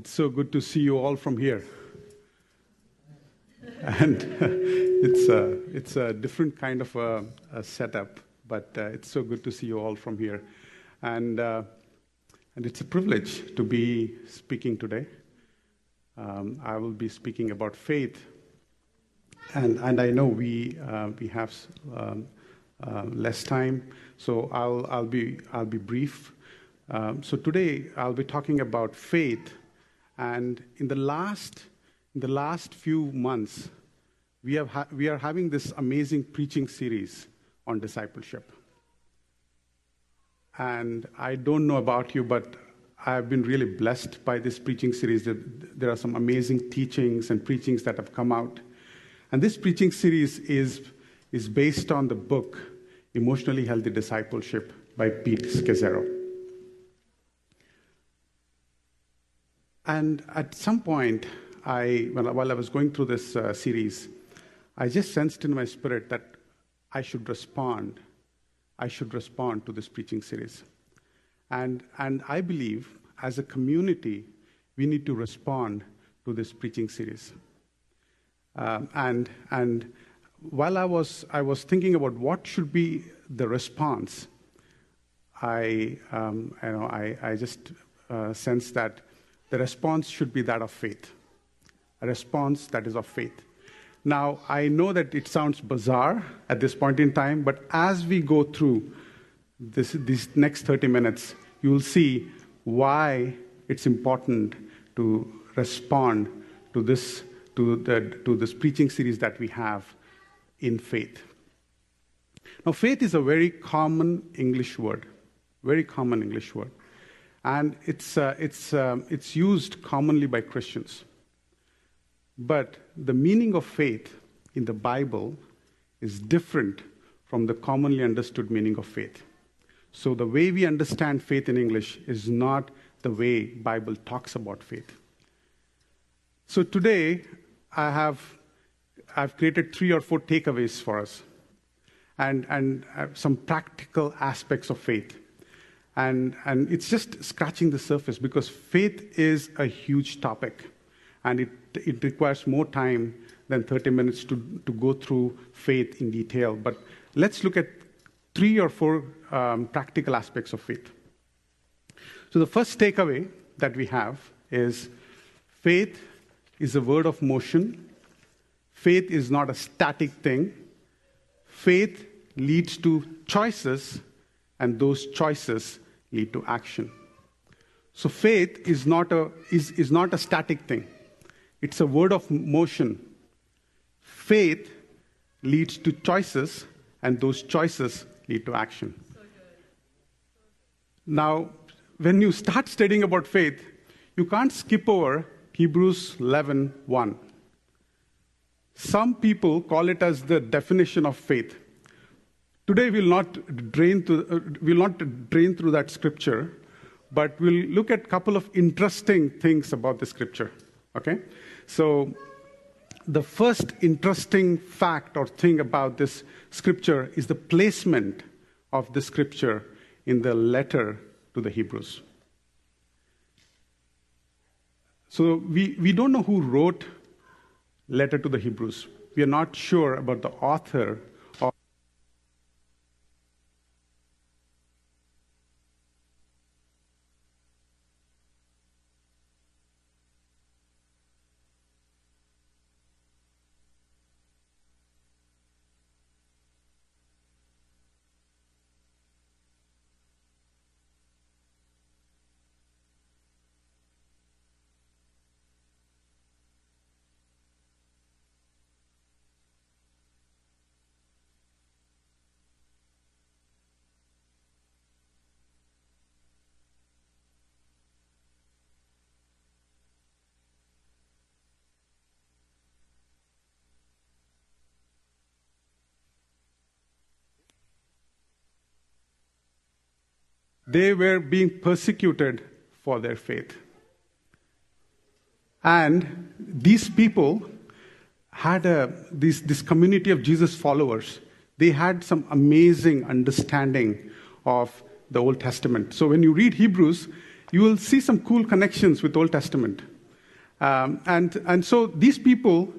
It's so good to see you all from here. And it's, a, it's a different kind of a, a setup, but uh, it's so good to see you all from here. And, uh, and it's a privilege to be speaking today. Um, I will be speaking about faith. And, and I know we, uh, we have um, uh, less time, so I'll, I'll, be, I'll be brief. Um, so today I'll be talking about faith. And in the last, in the last few months, we, have ha- we are having this amazing preaching series on discipleship. And I don't know about you, but I've been really blessed by this preaching series. There are some amazing teachings and preachings that have come out. And this preaching series is, is based on the book Emotionally Healthy Discipleship by Pete Scazzero. And at some point, I, while I was going through this uh, series, I just sensed in my spirit that I should respond. I should respond to this preaching series. And, and I believe, as a community, we need to respond to this preaching series. Um, and, and while I was, I was thinking about what should be the response, I, um, you know, I, I just uh, sensed that the response should be that of faith, a response that is of faith. Now, I know that it sounds bizarre at this point in time, but as we go through this, these next 30 minutes, you will see why it's important to respond to this, to, the, to this preaching series that we have in faith. Now, faith is a very common English word, very common English word and it's, uh, it's, um, it's used commonly by Christians. But the meaning of faith in the Bible is different from the commonly understood meaning of faith. So the way we understand faith in English is not the way Bible talks about faith. So today I have I've created three or four takeaways for us and, and uh, some practical aspects of faith. And, and it's just scratching the surface because faith is a huge topic and it, it requires more time than 30 minutes to, to go through faith in detail. But let's look at three or four um, practical aspects of faith. So, the first takeaway that we have is faith is a word of motion, faith is not a static thing, faith leads to choices and those choices lead to action. So faith is not a, is, is not a static thing, it's a word of motion. Faith leads to choices, and those choices lead to action. Now, when you start studying about faith, you can't skip over Hebrews 11 1. Some people call it as the definition of faith. Today we'll not drain through, uh, we'll not drain through that scripture, but we'll look at a couple of interesting things about the scripture. Okay? So the first interesting fact or thing about this scripture is the placement of the scripture in the letter to the Hebrews. So we, we don't know who wrote letter to the Hebrews. We are not sure about the author They were being persecuted for their faith. And these people had a, this, this community of Jesus followers. They had some amazing understanding of the Old Testament. So when you read Hebrews, you will see some cool connections with Old Testament. Um, and, and so these people,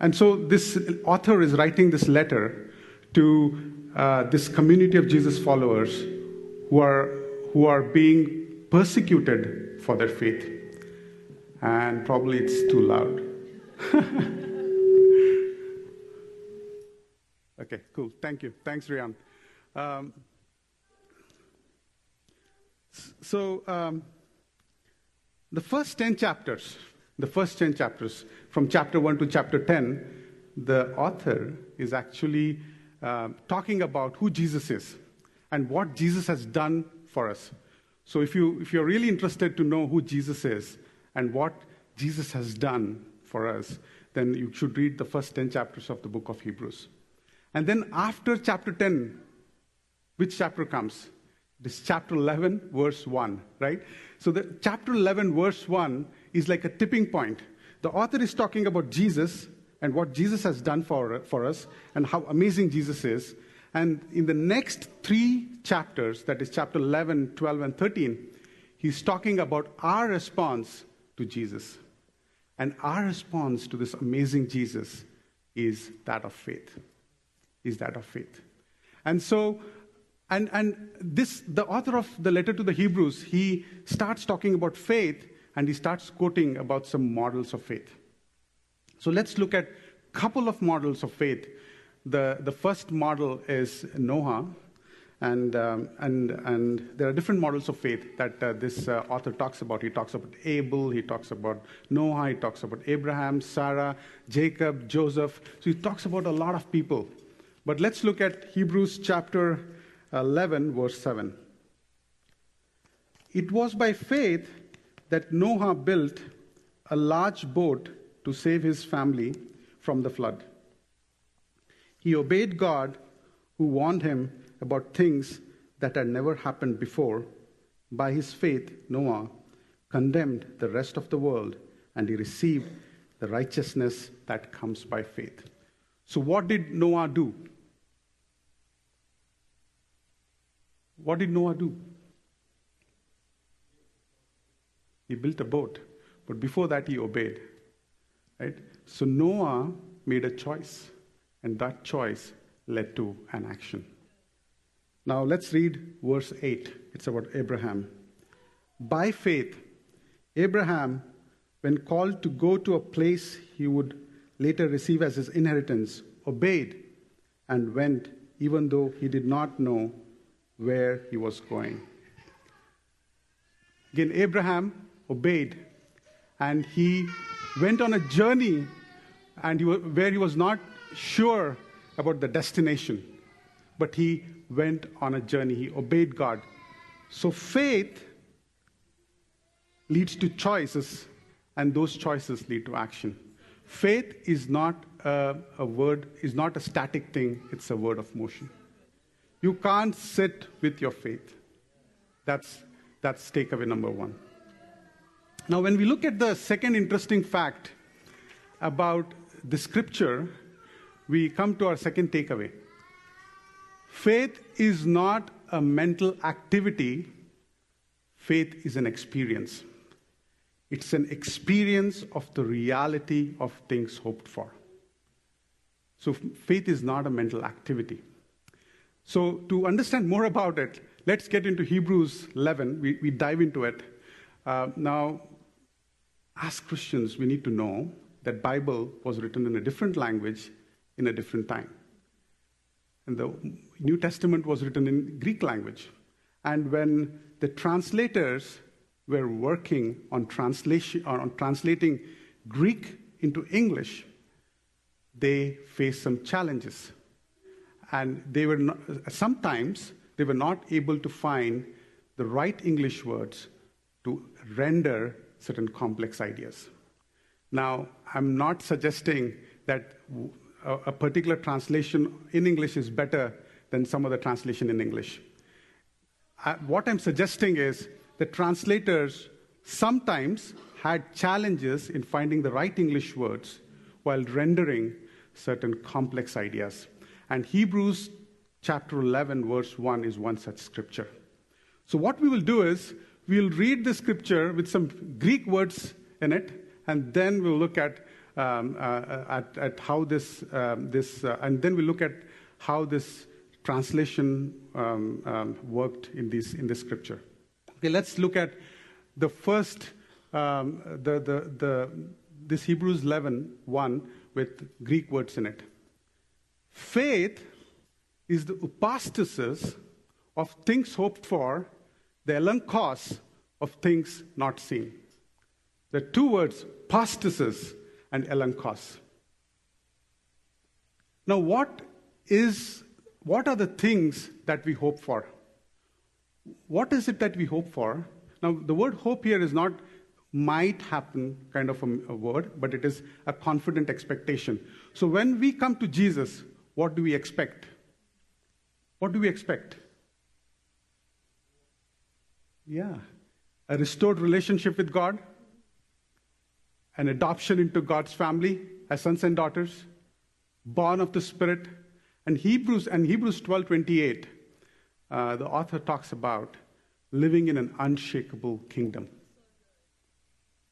and so this author is writing this letter to uh, this community of Jesus followers who are, who are being persecuted for their faith. And probably it's too loud. okay, cool. Thank you. Thanks, Rian. Um, so, um, the first 10 chapters, the first 10 chapters, from chapter 1 to chapter 10, the author is actually uh, talking about who Jesus is and what Jesus has done for us. So, if, you, if you're really interested to know who Jesus is and what Jesus has done for us, then you should read the first 10 chapters of the book of Hebrews. And then after chapter 10, which chapter comes? This chapter 11, verse 1, right? So the chapter 11, verse 1 is like a tipping point. The author is talking about Jesus and what Jesus has done for, for us and how amazing Jesus is. And in the next three chapters, that is chapter 11, 12, and 13, he's talking about our response to Jesus. And our response to this amazing Jesus is that of faith. Is that of faith. And so and, and this, the author of the letter to the Hebrews, he starts talking about faith and he starts quoting about some models of faith. So let's look at a couple of models of faith. The, the first model is Noah, and, um, and, and there are different models of faith that uh, this uh, author talks about. He talks about Abel, he talks about Noah, he talks about Abraham, Sarah, Jacob, Joseph. So he talks about a lot of people. But let's look at Hebrews chapter 11, verse 7. It was by faith that Noah built a large boat to save his family from the flood. He obeyed God, who warned him about things that had never happened before. By his faith, Noah condemned the rest of the world, and he received the righteousness that comes by faith. So, what did Noah do? What did Noah do? He built a boat, but before that, he obeyed. Right? So Noah made a choice, and that choice led to an action. Now let's read verse 8. It's about Abraham. By faith, Abraham, when called to go to a place he would later receive as his inheritance, obeyed and went, even though he did not know where he was going. Again, Abraham obeyed and he went on a journey and he, where he was not sure about the destination, but he went on a journey. He obeyed God. So faith leads to choices, and those choices lead to action. Faith is not a, a word, is not a static thing, it's a word of motion. You can't sit with your faith. That's, that's takeaway number one. Now, when we look at the second interesting fact about the scripture, we come to our second takeaway. Faith is not a mental activity, faith is an experience. It's an experience of the reality of things hoped for. So, faith is not a mental activity. So, to understand more about it, let's get into Hebrews 11. We, we dive into it. Uh, now, as Christians, we need to know that Bible was written in a different language in a different time. And the New Testament was written in Greek language. And when the translators were working on, translation, on translating Greek into English, they faced some challenges and they were not, sometimes they were not able to find the right English words to render certain complex ideas. Now, I'm not suggesting that a, a particular translation in English is better than some other translation in English. I, what I'm suggesting is that translators sometimes had challenges in finding the right English words while rendering certain complex ideas. And Hebrews chapter 11, verse 1 is one such scripture. So, what we will do is we'll read the scripture with some Greek words in it, and then we'll look at, uh, at, at, how this, um, this uh, and then we'll look at how this translation um, um worked in, this scripture. Okay, let's look at the first, um, the, the, the, this Hebrews 11, 1 with Greek words in it. Faith is the upastasis of things hoped for, the elenchos of things not seen. The two words, pastasis and elenchos. Now, what is what are the things that we hope for? What is it that we hope for? Now, the word hope here is not might happen kind of a, a word, but it is a confident expectation. So when we come to Jesus, what do we expect? What do we expect? Yeah, a restored relationship with God, an adoption into God's family as sons and daughters, born of the Spirit. And Hebrews and Hebrews 12:28, uh, the author talks about living in an unshakable kingdom.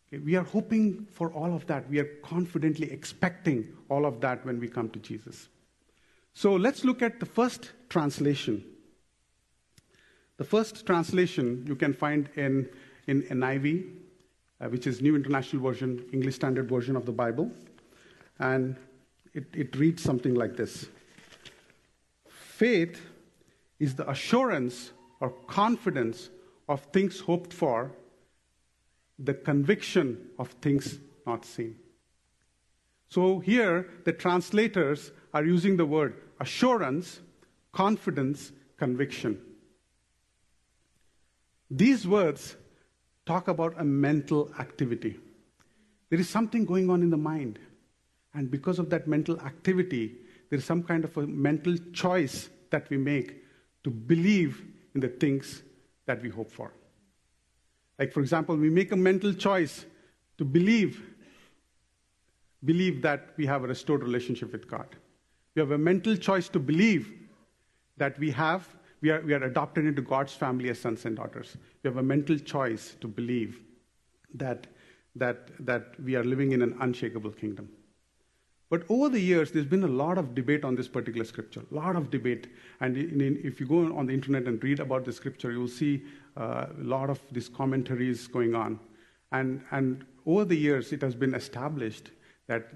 Okay, we are hoping for all of that. We are confidently expecting all of that when we come to Jesus. So let's look at the first translation. The first translation you can find in, in NIV, uh, which is New International Version, English Standard Version of the Bible. And it, it reads something like this Faith is the assurance or confidence of things hoped for, the conviction of things not seen. So here, the translators are using the word assurance, confidence, conviction. These words talk about a mental activity. There is something going on in the mind. And because of that mental activity, there is some kind of a mental choice that we make to believe in the things that we hope for. Like, for example, we make a mental choice to believe, believe that we have a restored relationship with God. We have a mental choice to believe that we have, we are, we are adopted into God's family as sons and daughters. We have a mental choice to believe that, that, that we are living in an unshakable kingdom. But over the years, there's been a lot of debate on this particular scripture, a lot of debate. And if you go on the internet and read about the scripture, you'll see uh, a lot of these commentaries going on. And, and over the years, it has been established that,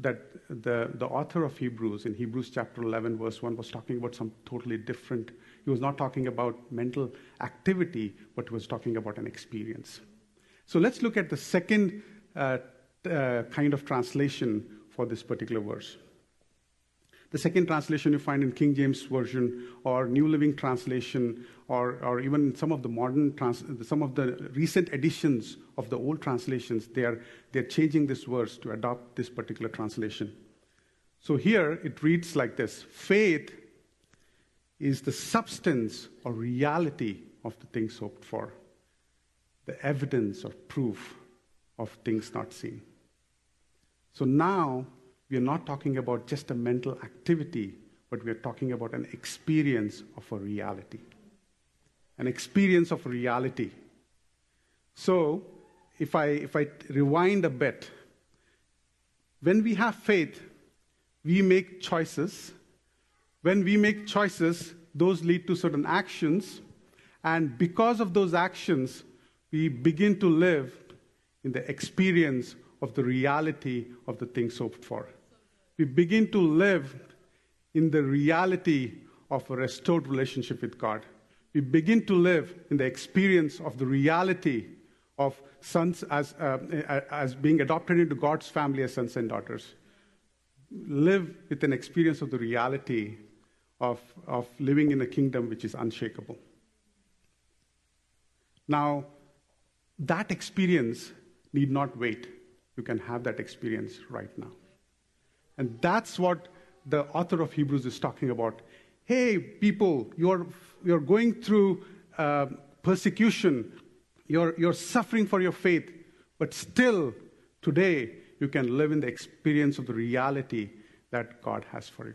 that the, the author of Hebrews, in Hebrews chapter 11, verse 1, was talking about some totally different. He was not talking about mental activity, but was talking about an experience. So let's look at the second uh, uh, kind of translation for this particular verse. The second translation you find in King James Version or New Living Translation or, or even some of the modern, trans, some of the recent editions of the old translations, they are, they're changing this verse to adopt this particular translation. So here it reads like this Faith is the substance or reality of the things hoped for, the evidence or proof of things not seen. So now we are not talking about just a mental activity, but we are talking about an experience of a reality. An experience of reality. So, if I, if I rewind a bit, when we have faith, we make choices. When we make choices, those lead to certain actions. And because of those actions, we begin to live in the experience of the reality of the things hoped for. We begin to live in the reality of a restored relationship with God. We begin to live in the experience of the reality of sons as, uh, as being adopted into God's family as sons and daughters. Live with an experience of the reality of, of living in a kingdom which is unshakable. Now, that experience need not wait you can have that experience right now. And that's what the author of Hebrews is talking about. Hey, people, you're, you're going through uh, persecution, you're, you're suffering for your faith, but still, today, you can live in the experience of the reality that God has for you.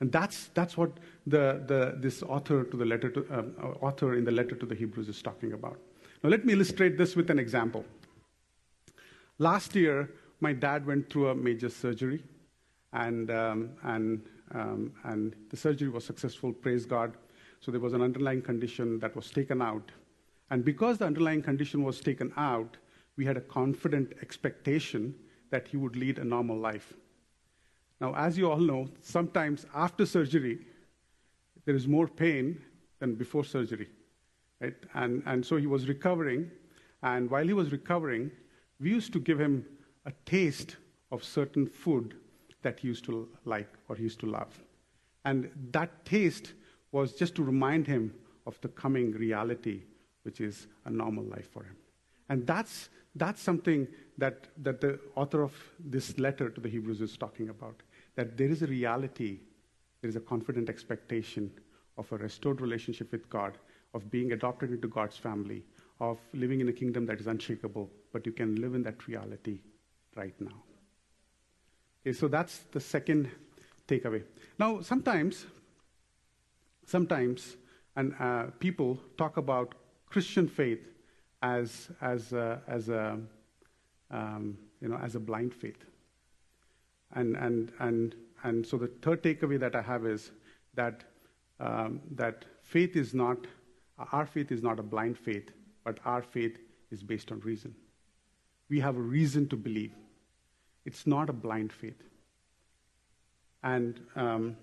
And that's, that's what the, the, this author, to the letter to, um, author in the letter to the Hebrews is talking about. Now, let me illustrate this with an example. Last year, my dad went through a major surgery, and, um, and, um, and the surgery was successful, praise God. So there was an underlying condition that was taken out. And because the underlying condition was taken out, we had a confident expectation that he would lead a normal life. Now, as you all know, sometimes after surgery, there is more pain than before surgery. Right? And, and so he was recovering, and while he was recovering, we used to give him a taste of certain food that he used to like or he used to love. And that taste was just to remind him of the coming reality, which is a normal life for him. And that's, that's something that, that the author of this letter to the Hebrews is talking about. That there is a reality, there is a confident expectation of a restored relationship with God, of being adopted into God's family, of living in a kingdom that is unshakable, but you can live in that reality right now. Okay, so that's the second takeaway. Now, sometimes, sometimes, and uh, people talk about Christian faith as as a, as a um, you know as a blind faith, and and and and so the third takeaway that I have is that um, that faith is not our faith is not a blind faith, but our faith is based on reason. We have a reason to believe. It's not a blind faith. And um,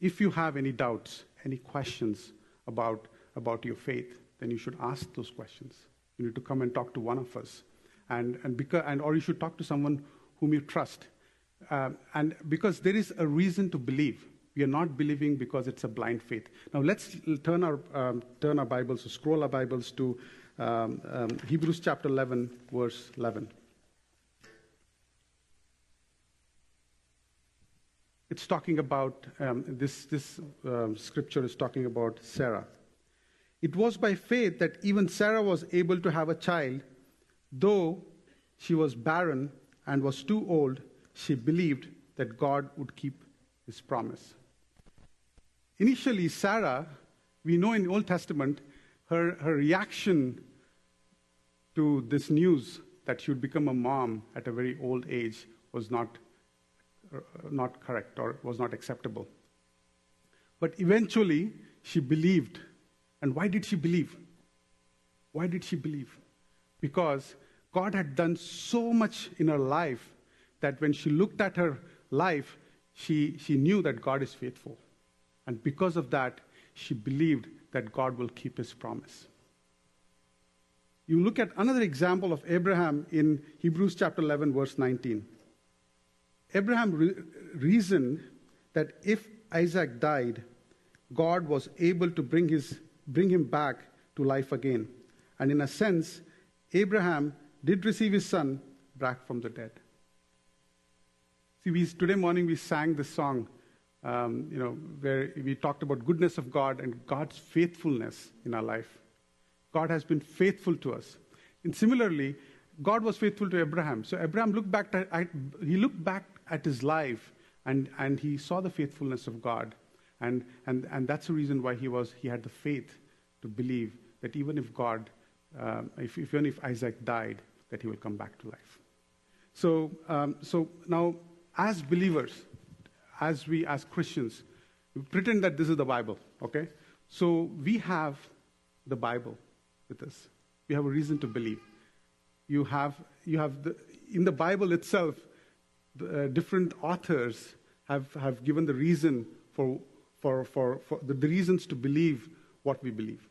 if you have any doubts, any questions about, about your faith, then you should ask those questions. You need to come and talk to one of us. And, and, because, and or you should talk to someone whom you trust. Um, and because there is a reason to believe. We are not believing because it's a blind faith. Now let's turn our, um, turn our Bibles, or scroll our Bibles to um, um, Hebrews chapter 11, verse 11. It's talking about, um, this, this scripture is talking about Sarah. It was by faith that even Sarah was able to have a child, though she was barren and was too old, she believed that God would keep his promise. Initially, Sarah, we know in the Old Testament, her, her reaction to this news that she would become a mom at a very old age was not, uh, not correct or was not acceptable. But eventually, she believed. And why did she believe? Why did she believe? Because God had done so much in her life that when she looked at her life, she, she knew that God is faithful. And because of that, she believed that God will keep his promise. You look at another example of Abraham in Hebrews chapter 11, verse 19. Abraham re- reasoned that if Isaac died, God was able to bring, his, bring him back to life again. And in a sense, Abraham did receive his son back from the dead. See, we, today morning we sang this song, um, you know, where we talked about goodness of God and God's faithfulness in our life. God has been faithful to us. And similarly, God was faithful to Abraham. So Abraham looked back at, he looked back at his life and, and he saw the faithfulness of God. And, and, and that's the reason why he, was, he had the faith to believe that even if God, um, if, even if Isaac died, that he will come back to life. So, um, so now, as believers, as we, as Christians, we pretend that this is the Bible, okay? So we have the Bible with us. We have a reason to believe. You have, you have the, in the Bible itself, the, uh, different authors have, have given the reason for, for, for, for the, the reasons to believe what we believe.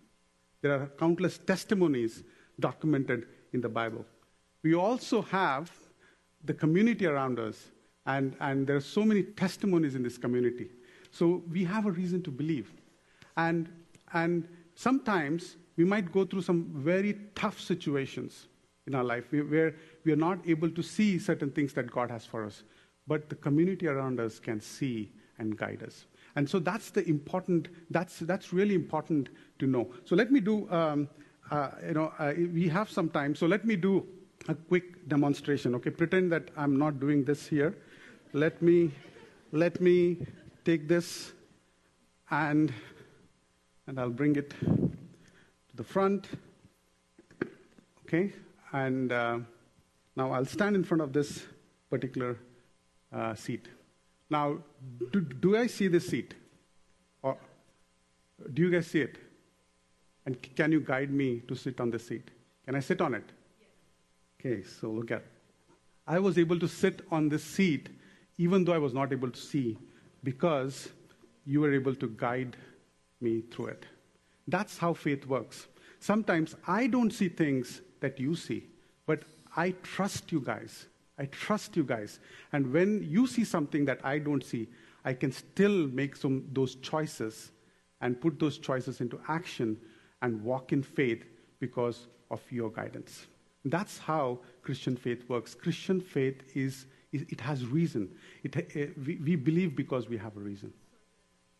There are countless testimonies documented in the Bible. We also have the community around us and, and there are so many testimonies in this community. So we have a reason to believe. And, and sometimes we might go through some very tough situations in our life where we are not able to see certain things that God has for us. But the community around us can see and guide us. And so that's the important, that's, that's really important to know. So let me do, um, uh, you know, uh, we have some time. So let me do a quick demonstration, okay? Pretend that I'm not doing this here let me, let me take this and, and I'll bring it to the front. Okay? And uh, now I'll stand in front of this particular uh, seat. Now, do, do I see this seat? Or do you guys see it? And can you guide me to sit on the seat? Can I sit on it? Okay, so look at. I was able to sit on this seat even though I was not able to see because you were able to guide me through it. That's how faith works. Sometimes I don't see things that you see, but I trust you guys. I trust you guys. And when you see something that I don't see, I can still make some those choices and put those choices into action and walk in faith because of your guidance. That's how Christian faith works. Christian faith is, it has reason. It, uh, we, we believe because we have a reason.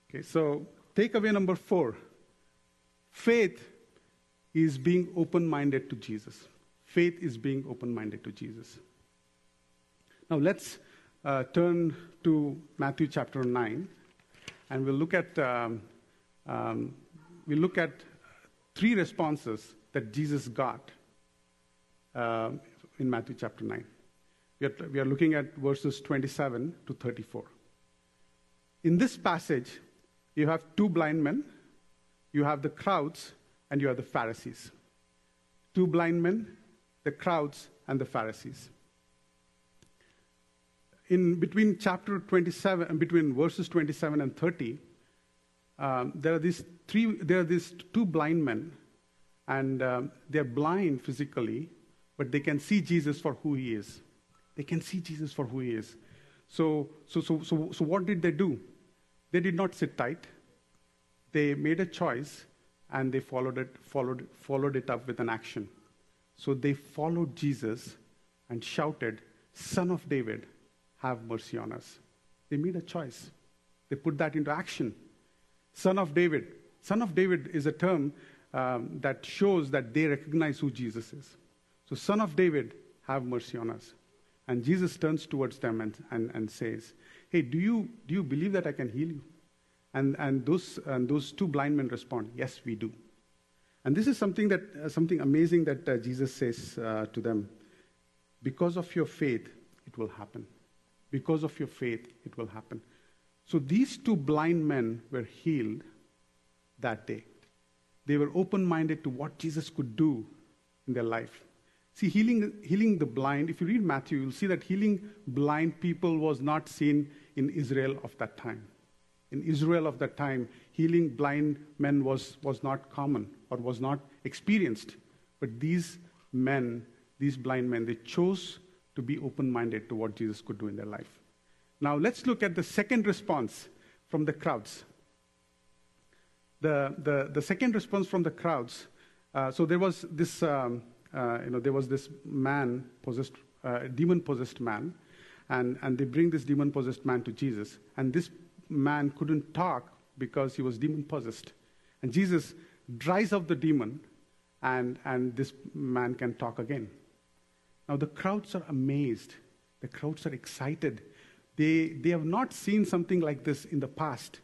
Okay, so takeaway number four faith is being open minded to Jesus. Faith is being open minded to Jesus. Now let's uh, turn to Matthew chapter 9, and we'll look at, um, um, we'll look at three responses that Jesus got uh, in Matthew chapter 9. We are, we are looking at verses 27 to 34. In this passage, you have two blind men, you have the crowds, and you have the Pharisees. Two blind men, the crowds, and the Pharisees. In between chapter 27, between verses 27 and 30, um, there are these three, there are these two blind men, and um, they're blind physically, but they can see Jesus for who he is. They can see Jesus for who he is. So, so, so, so, so what did they do? They did not sit tight. They made a choice and they followed it, followed, followed it up with an action. So they followed Jesus and shouted, Son of David, have mercy on us. They made a choice. They put that into action. Son of David. Son of David is a term um, that shows that they recognize who Jesus is. So, Son of David, have mercy on us. And Jesus turns towards them and, and, and says, Hey, do you, do you believe that I can heal you? And, and, those, and those two blind men respond, Yes, we do. And this is something, that, uh, something amazing that uh, Jesus says uh, to them. Because of your faith, it will happen. Because of your faith, it will happen. So these two blind men were healed that day. They were open minded to what Jesus could do in their life. See, healing, healing the blind, if you read Matthew, you'll see that healing blind people was not seen in Israel of that time. In Israel of that time, healing blind men was, was not common or was not experienced. But these men, these blind men, they chose to be open minded to what Jesus could do in their life. Now, let's look at the second response from the crowds. The, the, the second response from the crowds uh, so there was this. Um, uh, you know, there was this man possessed, uh, demon possessed man, and, and they bring this demon possessed man to Jesus. And this man couldn't talk because he was demon possessed. And Jesus dries up the demon, and, and this man can talk again. Now, the crowds are amazed, the crowds are excited. They, they have not seen something like this in the past.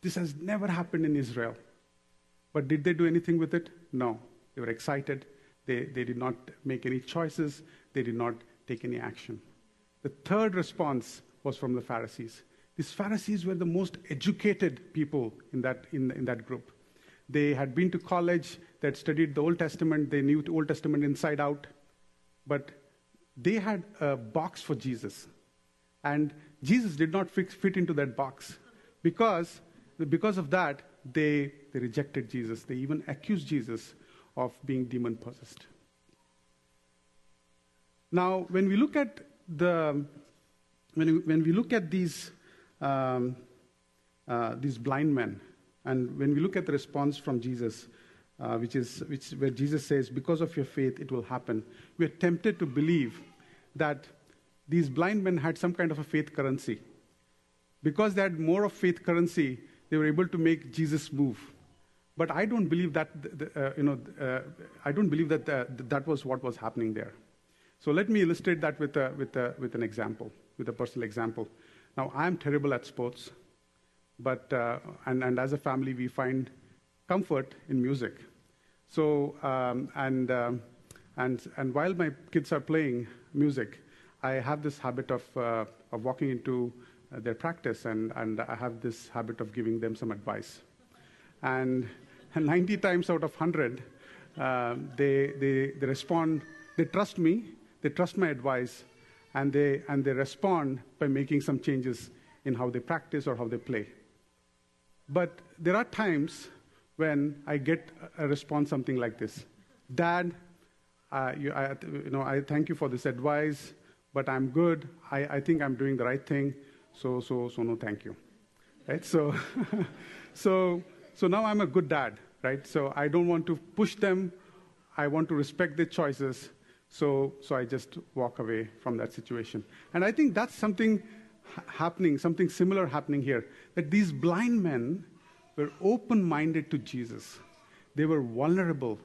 This has never happened in Israel. But did they do anything with it? No. They were excited they, they did not make any choices, they did not take any action. The third response was from the Pharisees. These Pharisees were the most educated people in that, in, in that group. They had been to college, they had studied the Old Testament, they knew the Old Testament inside out, but they had a box for Jesus. And Jesus did not fit, fit into that box. Because, because of that, they, they rejected Jesus. They even accused Jesus of being demon possessed. Now, when we look at the when we, when we look at these um, uh, these blind men, and when we look at the response from Jesus, uh, which is which, where Jesus says, "Because of your faith, it will happen," we are tempted to believe that these blind men had some kind of a faith currency. Because they had more of faith currency, they were able to make Jesus move. But I don't believe that, uh, you know, uh, I don't believe that uh, that was what was happening there. So let me illustrate that with, a, with, a, with an example, with a personal example. Now, I'm terrible at sports, but, uh, and, and as a family, we find comfort in music. So, um, and, um, And, and while my kids are playing music, I have this habit of, uh, of walking into their practice, and, and I have this habit of giving them some advice. And 90 times out of 100, uh, they, they, they respond, they trust me, they trust my advice, and they, and they respond by making some changes in how they practice or how they play. But there are times when I get a response something like this Dad, uh, you, I, you know, I thank you for this advice, but I'm good. I, I think I'm doing the right thing, so, so, so no thank you. Right? So, so, so now I'm a good dad, right? So I don't want to push them. I want to respect their choices. So, so I just walk away from that situation. And I think that's something happening, something similar happening here. That these blind men were open minded to Jesus, they were vulnerable.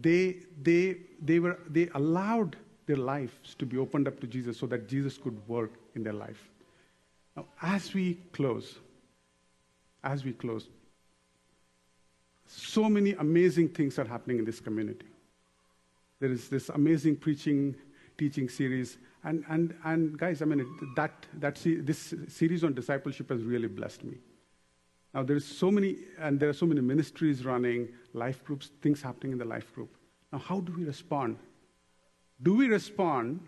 They, they, they, were, they allowed their lives to be opened up to Jesus so that Jesus could work in their life. Now, as we close, as we close, so many amazing things are happening in this community. There is this amazing preaching, teaching series. And, and, and guys, I mean, that, that this series on discipleship has really blessed me. Now, there is so many, and there are so many ministries running, life groups, things happening in the life group. Now, how do we respond? Do we respond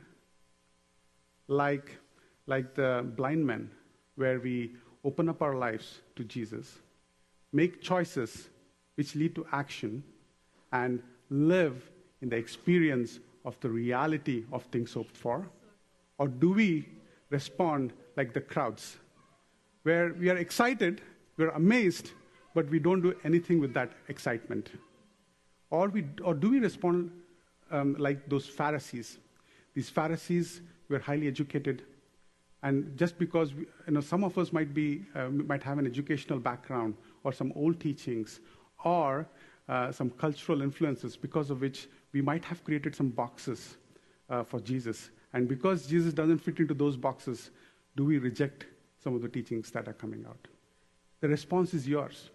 like, like the blind men, where we open up our lives to Jesus, make choices which lead to action, and live in the experience of the reality of things hoped for? Or do we respond like the crowds, where we are excited we're amazed, but we don't do anything with that excitement. Or, we, or do we respond um, like those Pharisees? These Pharisees were highly educated, and just because we, you know, some of us might, be, uh, might have an educational background or some old teachings or uh, some cultural influences because of which we might have created some boxes uh, for Jesus. And because Jesus doesn't fit into those boxes, do we reject some of the teachings that are coming out? The response is yours.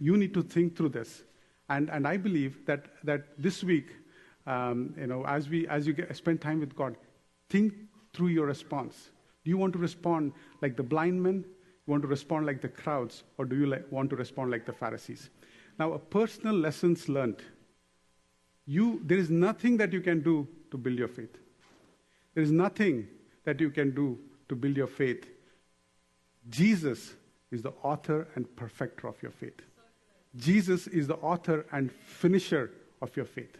You need to think through this. And, and I believe that, that this week, um, you know, as, we, as you get, spend time with God, think through your response. Do you want to respond like the blind men? You want to respond like the crowds? Or do you like, want to respond like the Pharisees? Now, a personal lessons learned. You, there is nothing that you can do to build your faith. There is nothing that you can do to build your faith. Jesus is the author and perfecter of your faith. Jesus is the author and finisher of your faith.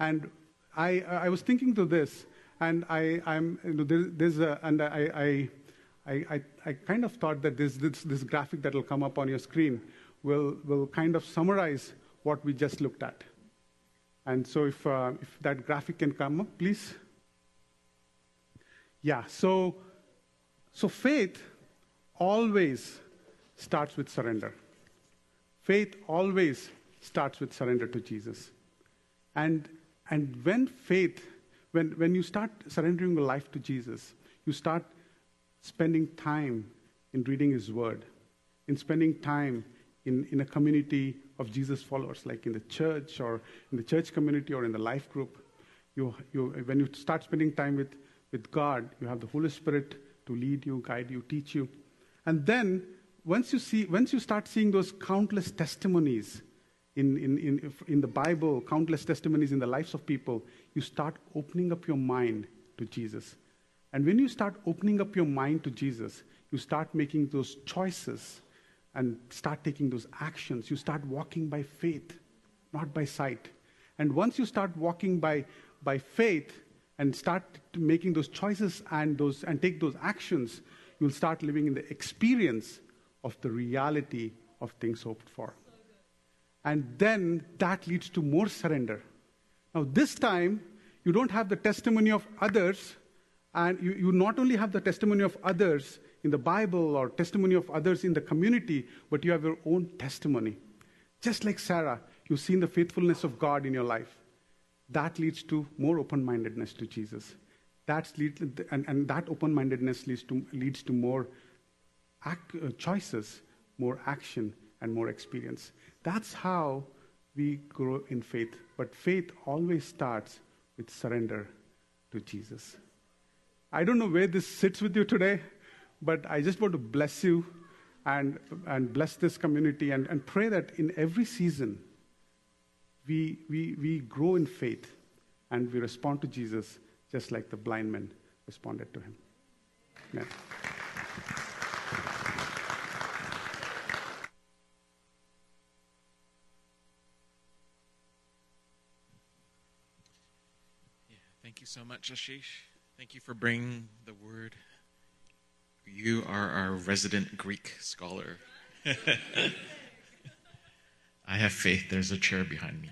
And I, I was thinking to this, and I, I'm, you know, there, there's a, and I, I, I, I kind of thought that this, this, this graphic that will come up on your screen will, will kind of summarize what we just looked at. And so if, uh, if that graphic can come up, please. Yeah, so, so faith always starts with surrender. Faith always starts with surrender to Jesus. And, and when faith, when, when you start surrendering your life to Jesus, you start spending time in reading His Word, in spending time in, in a community of Jesus followers, like in the church or in the church community or in the life group. You, you, when you start spending time with, with God, you have the Holy Spirit to lead you, guide you, teach you. And then once you, see, once you start seeing those countless testimonies in, in, in, in the Bible, countless testimonies in the lives of people, you start opening up your mind to Jesus. And when you start opening up your mind to Jesus, you start making those choices and start taking those actions. You start walking by faith, not by sight. And once you start walking by, by faith and start making those choices and, those, and take those actions, you'll start living in the experience of the reality of things hoped for. And then that leads to more surrender. Now, this time, you don't have the testimony of others, and you, you not only have the testimony of others in the Bible or testimony of others in the community, but you have your own testimony. Just like Sarah, you've seen the faithfulness of God in your life. That leads to more open mindedness to Jesus. That's lead, and, and that open mindedness leads to, leads to more uh, choices, more action, and more experience. That's how we grow in faith. But faith always starts with surrender to Jesus. I don't know where this sits with you today, but I just want to bless you and, and bless this community and, and pray that in every season we, we, we grow in faith and we respond to Jesus just like the blind men responded to him. Amen. Thank you so much, Ashish. Thank you for bringing the word. You are our resident Greek scholar. I have faith. There's a chair behind me.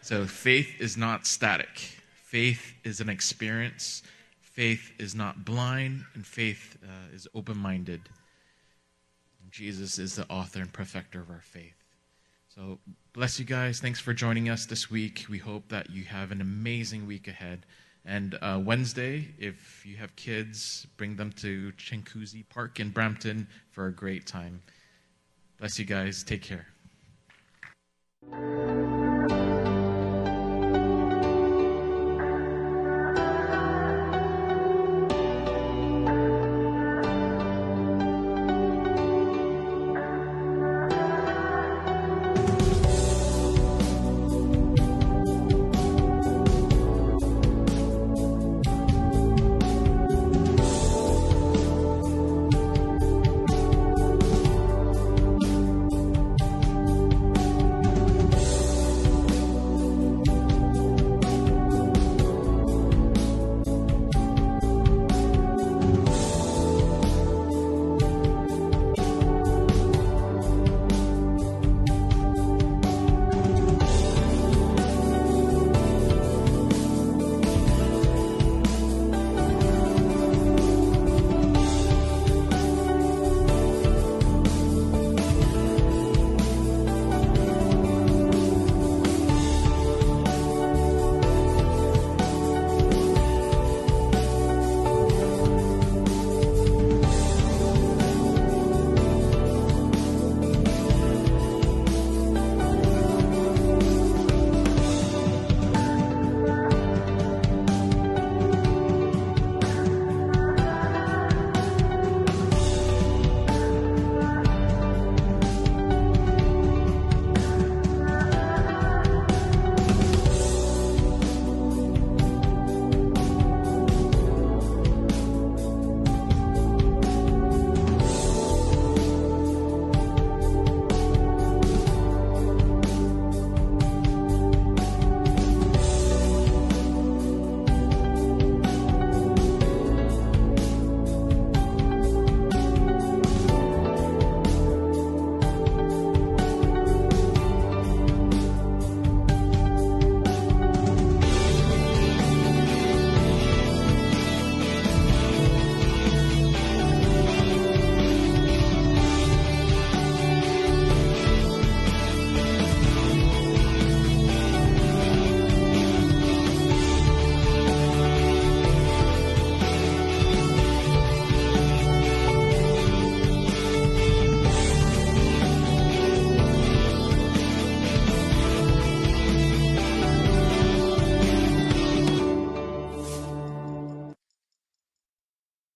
So, faith is not static, faith is an experience. Faith is not blind, and faith uh, is open minded. Jesus is the author and perfecter of our faith. So, bless you guys. Thanks for joining us this week. We hope that you have an amazing week ahead. And uh, Wednesday, if you have kids, bring them to Chinguacousy Park in Brampton for a great time. Bless you guys. Take care.